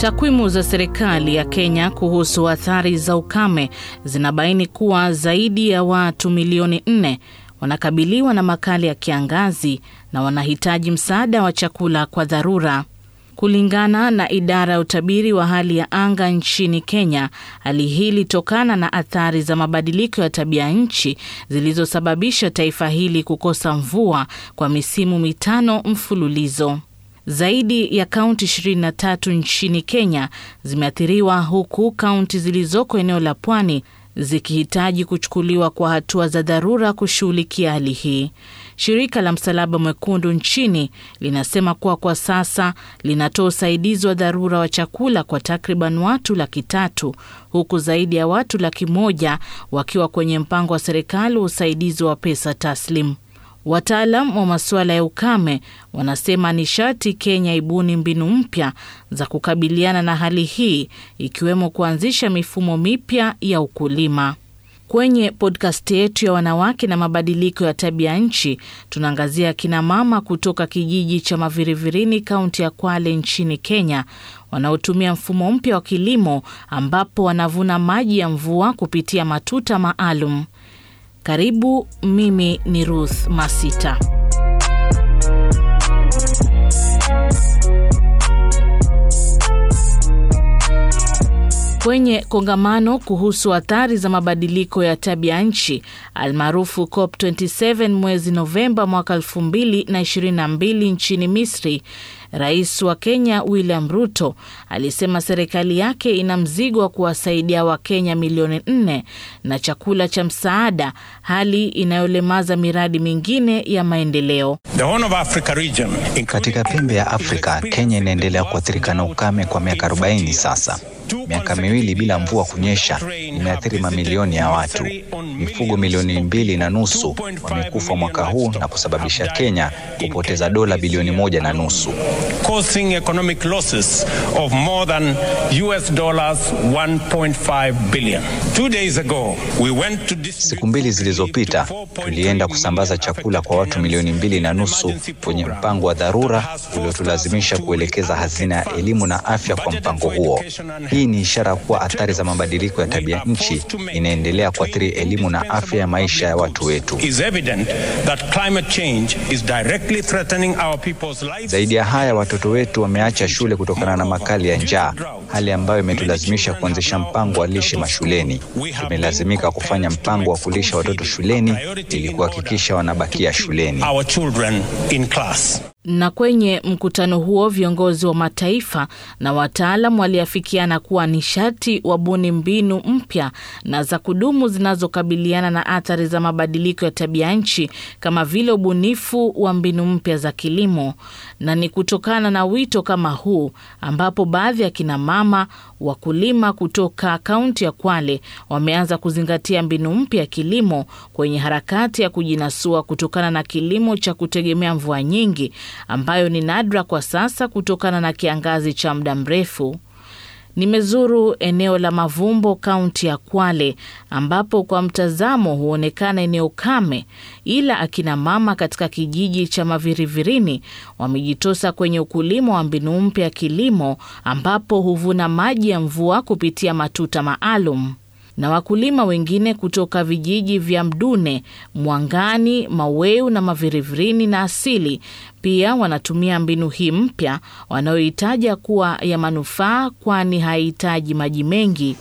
Takwimu za serikali ya Kenya kuhusu athari za ukame zinabaini kuwa zaidi ya watu milioni nne wanakabiliwa na makali ya kiangazi na wanahitaji msaada wa chakula kwa dharura. Kulingana na idara ya utabiri wa hali ya anga nchini Kenya, hali hii ilitokana na athari za mabadiliko ya tabia nchi zilizosababisha taifa hili kukosa mvua kwa misimu mitano mfululizo. Zaidi ya kaunti 23 nchini Kenya zimeathiriwa huku kaunti zilizoko eneo la pwani zikihitaji kuchukuliwa kwa hatua za dharura kushughulikia hali hii. Shirika la Msalaba Mwekundu nchini linasema kuwa kwa sasa linatoa usaidizi wa dharura wa chakula kwa takriban watu laki tatu huku zaidi ya watu laki moja wakiwa kwenye mpango wa serikali wa usaidizi wa pesa taslim. Wataalam wa masuala ya ukame wanasema ni sharti Kenya ibuni mbinu mpya za kukabiliana na hali hii ikiwemo kuanzisha mifumo mipya ya ukulima. Kwenye podcast yetu ya wanawake na mabadiliko ya tabia nchi, tunaangazia kina mama kutoka kijiji cha Mavirivirini, kaunti ya Kwale nchini Kenya, wanaotumia mfumo mpya wa kilimo ambapo wanavuna maji ya mvua kupitia matuta maalum. Karibu, mimi ni Ruth Masita. Kwenye kongamano kuhusu athari za mabadiliko ya tabia nchi almaarufu COP27 mwezi Novemba mwaka 2022 nchini Misri, Rais wa Kenya William Ruto alisema serikali yake ina mzigo wa kuwasaidia Wakenya milioni nne na chakula cha msaada, hali inayolemaza miradi mingine ya maendeleo. Katika pembe ya Afrika, Kenya inaendelea kuathirika na ukame kwa miaka 40 sasa. Miaka miwili bila mvua kunyesha imeathiri mamilioni ya watu. Mifugo milioni mbili na nusu wamekufa mwaka huu na kusababisha Kenya kupoteza dola bilioni moja na nusu. causing economic losses of more than US dollars 1.5 billion. Two days ago, we went to Siku mbili zilizopita tulienda kusambaza chakula kwa watu milioni mbili na nusu kwenye mpango wa dharura uliotulazimisha kuelekeza hazina ya elimu na afya kwa mpango huo. Hii ni ishara kuwa athari za mabadiliko ya tabia nchi inaendelea kuathiri elimu na afya ya maisha ya watu wetu. Zaidi ya haya, watoto wetu wameacha shule kutokana na makali ya njaa, hali ambayo imetulazimisha kuanzisha mpango wa lishe mashuleni. Tumelazimika kufanya mpango wa kulisha watoto shuleni ili kuhakikisha wanabakia shuleni. Na kwenye mkutano huo viongozi wa mataifa na wataalam waliafikiana kuwa ni sharti wabuni mbinu mpya na za kudumu zinazokabiliana na athari za mabadiliko ya tabia nchi kama vile ubunifu wa mbinu mpya za kilimo. Na ni kutokana na wito kama huu ambapo baadhi ya kina mama wakulima kutoka kaunti ya Kwale wameanza kuzingatia mbinu mpya ya kilimo kwenye harakati ya kujinasua kutokana na kilimo cha kutegemea mvua nyingi ambayo ni nadra kwa sasa kutokana na kiangazi cha muda mrefu. Nimezuru eneo la Mavumbo, kaunti ya Kwale, ambapo kwa mtazamo huonekana eneo kame, ila akina mama katika kijiji cha Mavirivirini wamejitosa kwenye ukulima wa mbinu mpya ya kilimo, ambapo huvuna maji ya mvua kupitia matuta maalum na wakulima wengine kutoka vijiji vya Mdune, Mwangani, Maweu na Mavirivirini na Asili pia wanatumia mbinu hii mpya wanayohitaja kuwa ya manufaa, kwani haihitaji maji mengi.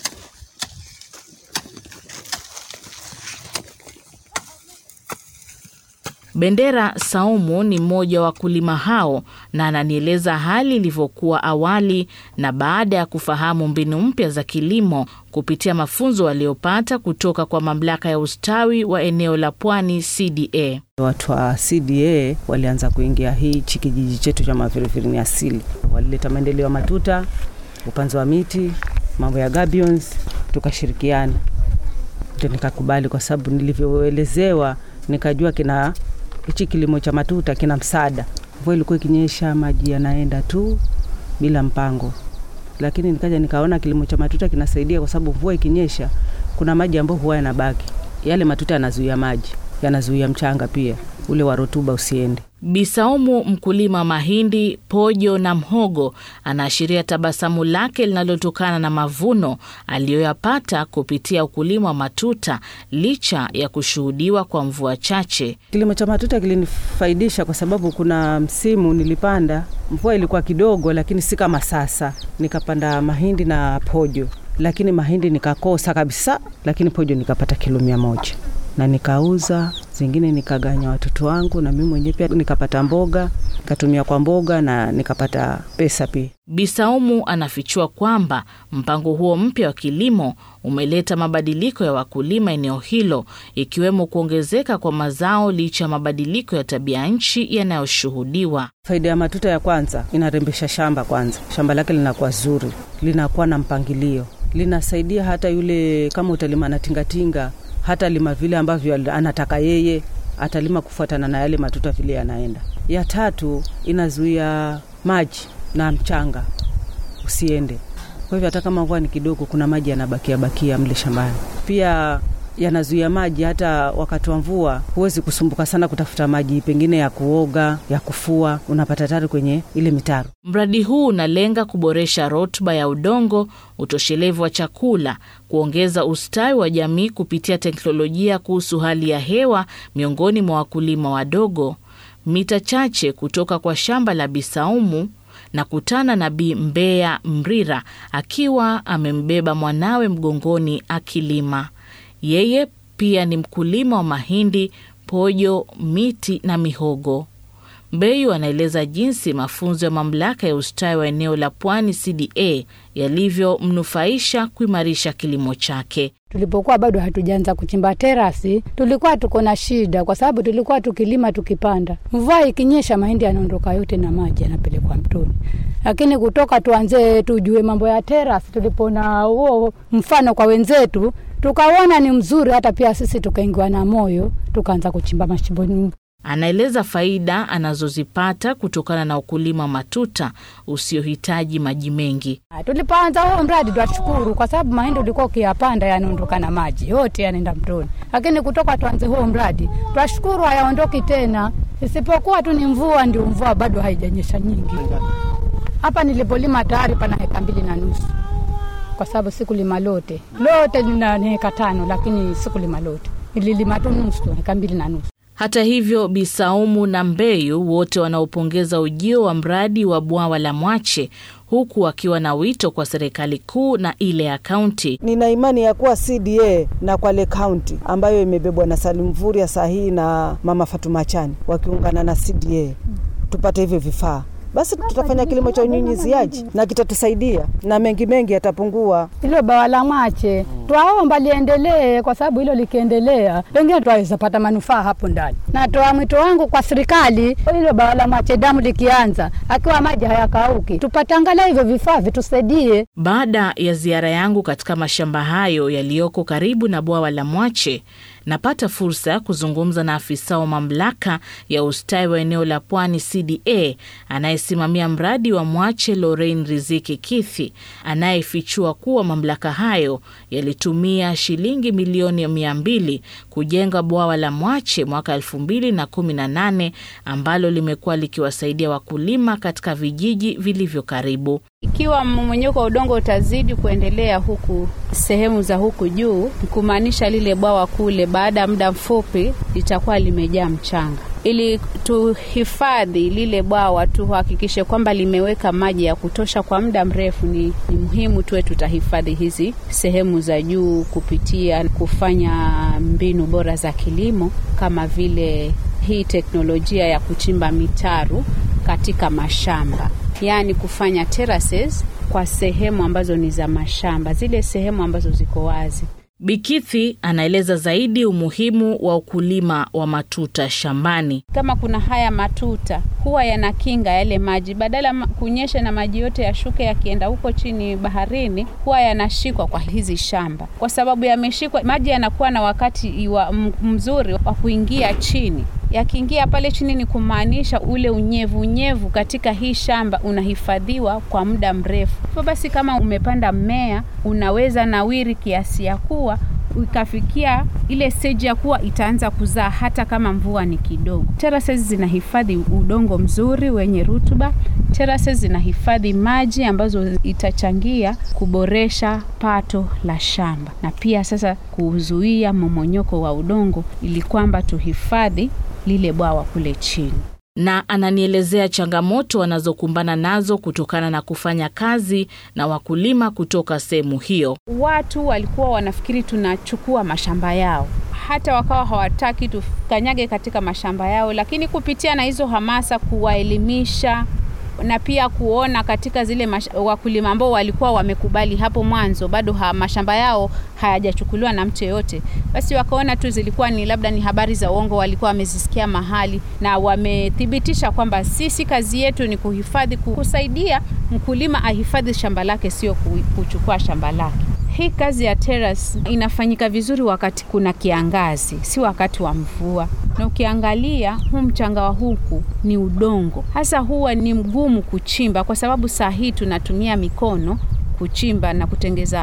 Bendera Saumu ni mmoja wa wakulima hao na ananieleza hali ilivyokuwa awali na baada ya kufahamu mbinu mpya za kilimo kupitia mafunzo waliopata kutoka kwa mamlaka ya ustawi wa eneo la Pwani CDA. Watu wa CDA walianza kuingia hichi kijiji chetu cha Mavirivirini asili, walileta maendeleo ya matuta, upanzi wa miti, mambo ya gabions, tukashirikiana, ndio nikakubali, kwa sababu nilivyoelezewa nikajua kina hichi kilimo cha matuta kina msaada. Mvua ilikuwa ikinyesha, maji yanaenda tu bila mpango, lakini nikaja nikaona kilimo cha matuta kinasaidia, kwa sababu mvua ikinyesha kuna maji ambayo huwa yanabaki. Yale matuta yanazuia maji, yanazuia mchanga pia ule wa rutuba usiende. Bisaumu, mkulima wa mahindi, pojo na mhogo, anaashiria tabasamu lake linalotokana na mavuno aliyoyapata kupitia ukulima wa matuta licha ya kushuhudiwa kwa mvua chache. Kilimo cha matuta kilinifaidisha kwa sababu kuna msimu nilipanda, mvua ilikuwa kidogo, lakini si kama sasa. Nikapanda mahindi na pojo, lakini mahindi nikakosa kabisa, lakini pojo nikapata kilo mia moja na nikauza zingine, nikaganya watoto wangu na mimi mwenyewe pia nikapata mboga, nikatumia kwa mboga na nikapata pesa pia. Bisaumu anafichua kwamba mpango huo mpya wa kilimo umeleta mabadiliko ya wakulima eneo hilo, ikiwemo kuongezeka kwa mazao licha ya mabadiliko ya tabia nchi yanayoshuhudiwa. Faida ya matuta ya kwanza, inarembesha shamba. Kwanza shamba lake linakuwa zuri, linakuwa na mpangilio, linasaidia hata yule kama utalima na tingatinga hata lima vile ambavyo anataka yeye, atalima kufuatana na yale matuta vile yanaenda. Ya tatu inazuia maji na mchanga usiende. Kwa hivyo hata kama mvua ni kidogo, kuna maji yanabakia bakia mle shambani. Pia yanazuia maji, hata wakati wa mvua huwezi kusumbuka sana kutafuta maji pengine ya kuoga, ya kufua, unapata tayari kwenye ile mitaro. Mradi huu unalenga kuboresha rutuba ya udongo, utoshelevu wa chakula, kuongeza ustawi wa jamii kupitia teknolojia kuhusu hali ya hewa miongoni mwa wakulima wadogo. Mita chache kutoka kwa shamba la Bisaumu na kutana na Bi Mbeya Mrira akiwa amembeba mwanawe mgongoni akilima. Yeye pia ni mkulima wa mahindi, pojo, miti na mihogo. Mbeyu anaeleza jinsi mafunzo ya mamlaka ya ustawi wa eneo la Pwani CDA yalivyomnufaisha kuimarisha kilimo chake. Tulipokuwa bado hatujaanza kuchimba terasi, tulikuwa tuko na shida, kwa sababu tulikuwa tukilima tukipanda, mvua ikinyesha, mahindi yanaondoka yote na maji yanapelekwa mtoni. Lakini kutoka tuanze tujue mambo ya terasi, tulipoona huo mfano kwa wenzetu, tukaona ni mzuri, hata pia sisi tukaingiwa na moyo, tukaanza kuchimba mashimo. Anaeleza faida anazozipata kutokana na ukulima matuta usiohitaji maji mengi. Tulipoanza huo mradi twashukuru, kwa sababu mahindi ulikuwa ukiyapanda yanaondoka na maji yote yanaenda mtoni, lakini kutoka tuanze huo mradi twashukuru hayaondoki tena, isipokuwa tu ni mvua, ndio mvua bado haijanyesha nyingi. Hapa nilipolima tayari pana heka mbili na nusu kwa sababu sikulima lote, lote lina heka tano, lakini sikulima lote, nililima tu nusu, heka mbili na nusu. Hata hivyo, Bisaumu na Mbeyu wote wanaopongeza ujio wa mradi wa bwawa la Mwache, huku wakiwa na wito kwa serikali kuu na ile ya kaunti. Nina imani ya kuwa CDA na Kwale kaunti ambayo imebebwa na Salim Vuria sahihi na Mama Fatuma Chani wakiungana na CDA tupate hivyo vifaa basi tutafanya kilimo cha unyunyiziaji na kitatusaidia na mengi mengi yatapungua. Hilo bawa la Mwache twaomba liendelee, kwa sababu hilo likiendelea, pengine twaweza pata manufaa hapo ndani. Natoa mwito wangu kwa serikali, hilo bawa la Mwache damu likianza, akiwa maji hayakauki, tupate angalau hivyo vifaa vitusaidie. Baada ya ziara yangu katika mashamba hayo yaliyoko karibu na bwawa la Mwache, napata fursa ya kuzungumza na afisa wa mamlaka ya ustawi wa eneo la Pwani CDA anayesimamia mradi wa Mwache, Lorraine Riziki Kithi, anayefichua kuwa mamlaka hayo yalitumia shilingi milioni mia mbili kujenga bwawa la Mwache mwaka elfu mbili na kumi na nane ambalo limekuwa likiwasaidia wakulima katika vijiji vilivyo karibu. Ikiwa mmomonyoko wa udongo utazidi kuendelea huku sehemu za huku juu, kumaanisha lile bwawa kule, baada ya muda mfupi litakuwa limejaa mchanga. Ili tuhifadhi lile bwawa, tuhakikishe kwamba limeweka maji ya kutosha kwa muda mrefu, ni, ni muhimu tuwe tutahifadhi hizi sehemu za juu kupitia kufanya mbinu bora za kilimo kama vile hii teknolojia ya kuchimba mitaru katika mashamba yaani kufanya terraces kwa sehemu ambazo ni za mashamba, zile sehemu ambazo ziko wazi. Bikithi anaeleza zaidi umuhimu wa ukulima wa matuta shambani. Kama kuna haya matuta huwa yanakinga yale maji, badala kunyesha na maji yote yashuke yakienda huko chini baharini, huwa yanashikwa kwa hizi shamba. Kwa sababu yameshikwa, maji yanakuwa na wakati wa mzuri wa kuingia chini yakiingia pale chini ni kumaanisha ule unyevu unyevu katika hii shamba unahifadhiwa kwa muda mrefu. Hivyo basi, kama umepanda mmea unaweza nawiri kiasi ya kuwa ikafikia ile stage ya kuwa itaanza kuzaa hata kama mvua ni kidogo. Terraces zinahifadhi udongo mzuri wenye rutuba. Terraces zinahifadhi maji ambazo itachangia kuboresha pato la shamba na pia sasa kuzuia momonyoko wa udongo ili kwamba tuhifadhi lile bwawa kule chini na ananielezea changamoto wanazokumbana nazo kutokana na kufanya kazi na wakulima kutoka sehemu hiyo. Watu walikuwa wanafikiri tunachukua mashamba yao, hata wakawa hawataki tukanyage katika mashamba yao, lakini kupitia na hizo hamasa, kuwaelimisha na pia kuona katika zile wakulima ambao walikuwa wamekubali hapo mwanzo bado ha, mashamba yao hayajachukuliwa na mtu yeyote, basi wakaona tu zilikuwa ni labda ni habari za uongo, walikuwa wamezisikia mahali na wamethibitisha kwamba sisi kazi yetu ni kuhifadhi, kusaidia mkulima ahifadhi shamba lake, sio kuchukua shamba lake. Hii kazi ya terrace inafanyika vizuri wakati kuna kiangazi, si wakati wa mvua. Na ukiangalia huu mchanga wa huku ni udongo, hasa huwa ni mgumu kuchimba, kwa sababu saa hii tunatumia mikono kuchimba na kutengeza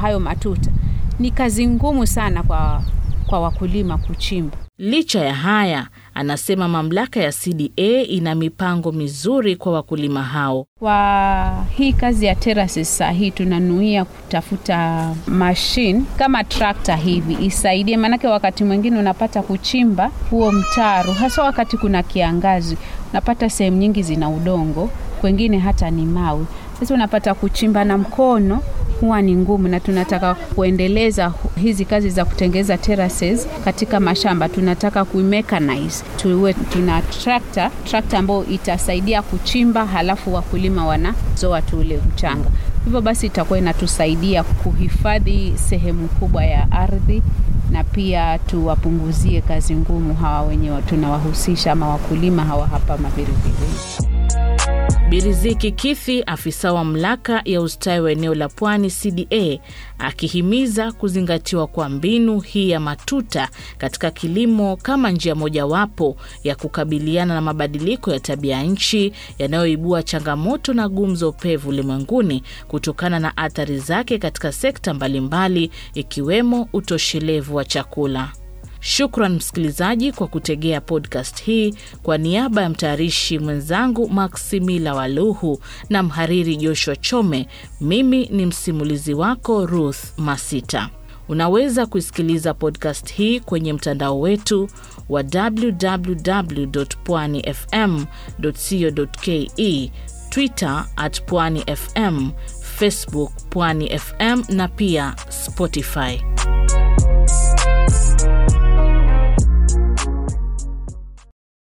hayo matuta. Ni kazi ngumu sana kwa, kwa wakulima kuchimba. Licha ya haya, anasema mamlaka ya CDA ina mipango mizuri kwa wakulima hao. Kwa hii kazi ya terraces saa hii tunanuia kutafuta mashine kama trakta hivi isaidie, maanake wakati mwingine unapata kuchimba huo mtaro, hasa wakati kuna kiangazi, unapata sehemu nyingi zina udongo, kwengine hata ni mawe. Sasa unapata kuchimba na mkono huwa ni ngumu, na tunataka kuendeleza hizi kazi za kutengeza terraces katika mashamba. Tunataka kuimekanize, tuwe tuna trakta trakta ambayo itasaidia kuchimba, halafu wakulima wanazoa tu ule mchanga. Hivyo basi itakuwa inatusaidia kuhifadhi sehemu kubwa ya ardhi na pia tuwapunguzie kazi ngumu hawa wenye tunawahusisha ama wakulima hawa hapa Mavirilini. Biriziki Kithi, afisa wa mamlaka ya ustawi wa eneo la Pwani CDA, akihimiza kuzingatiwa kwa mbinu hii ya matuta katika kilimo kama njia mojawapo ya kukabiliana na mabadiliko ya tabia nchi yanayoibua changamoto na gumzo pevu ulimwenguni kutokana na athari zake katika sekta mbalimbali ikiwemo utoshelevu wa chakula. Shukran msikilizaji kwa kutegea podcast hii. Kwa niaba ya mtayarishi mwenzangu Maksimila Waluhu na mhariri Joshua Chome, mimi ni msimulizi wako Ruth Masita. Unaweza kuisikiliza podcast hii kwenye mtandao wetu wa www pwani fm co ke, Twitter at Pwani FM, Facebook Pwani FM na pia Spotify.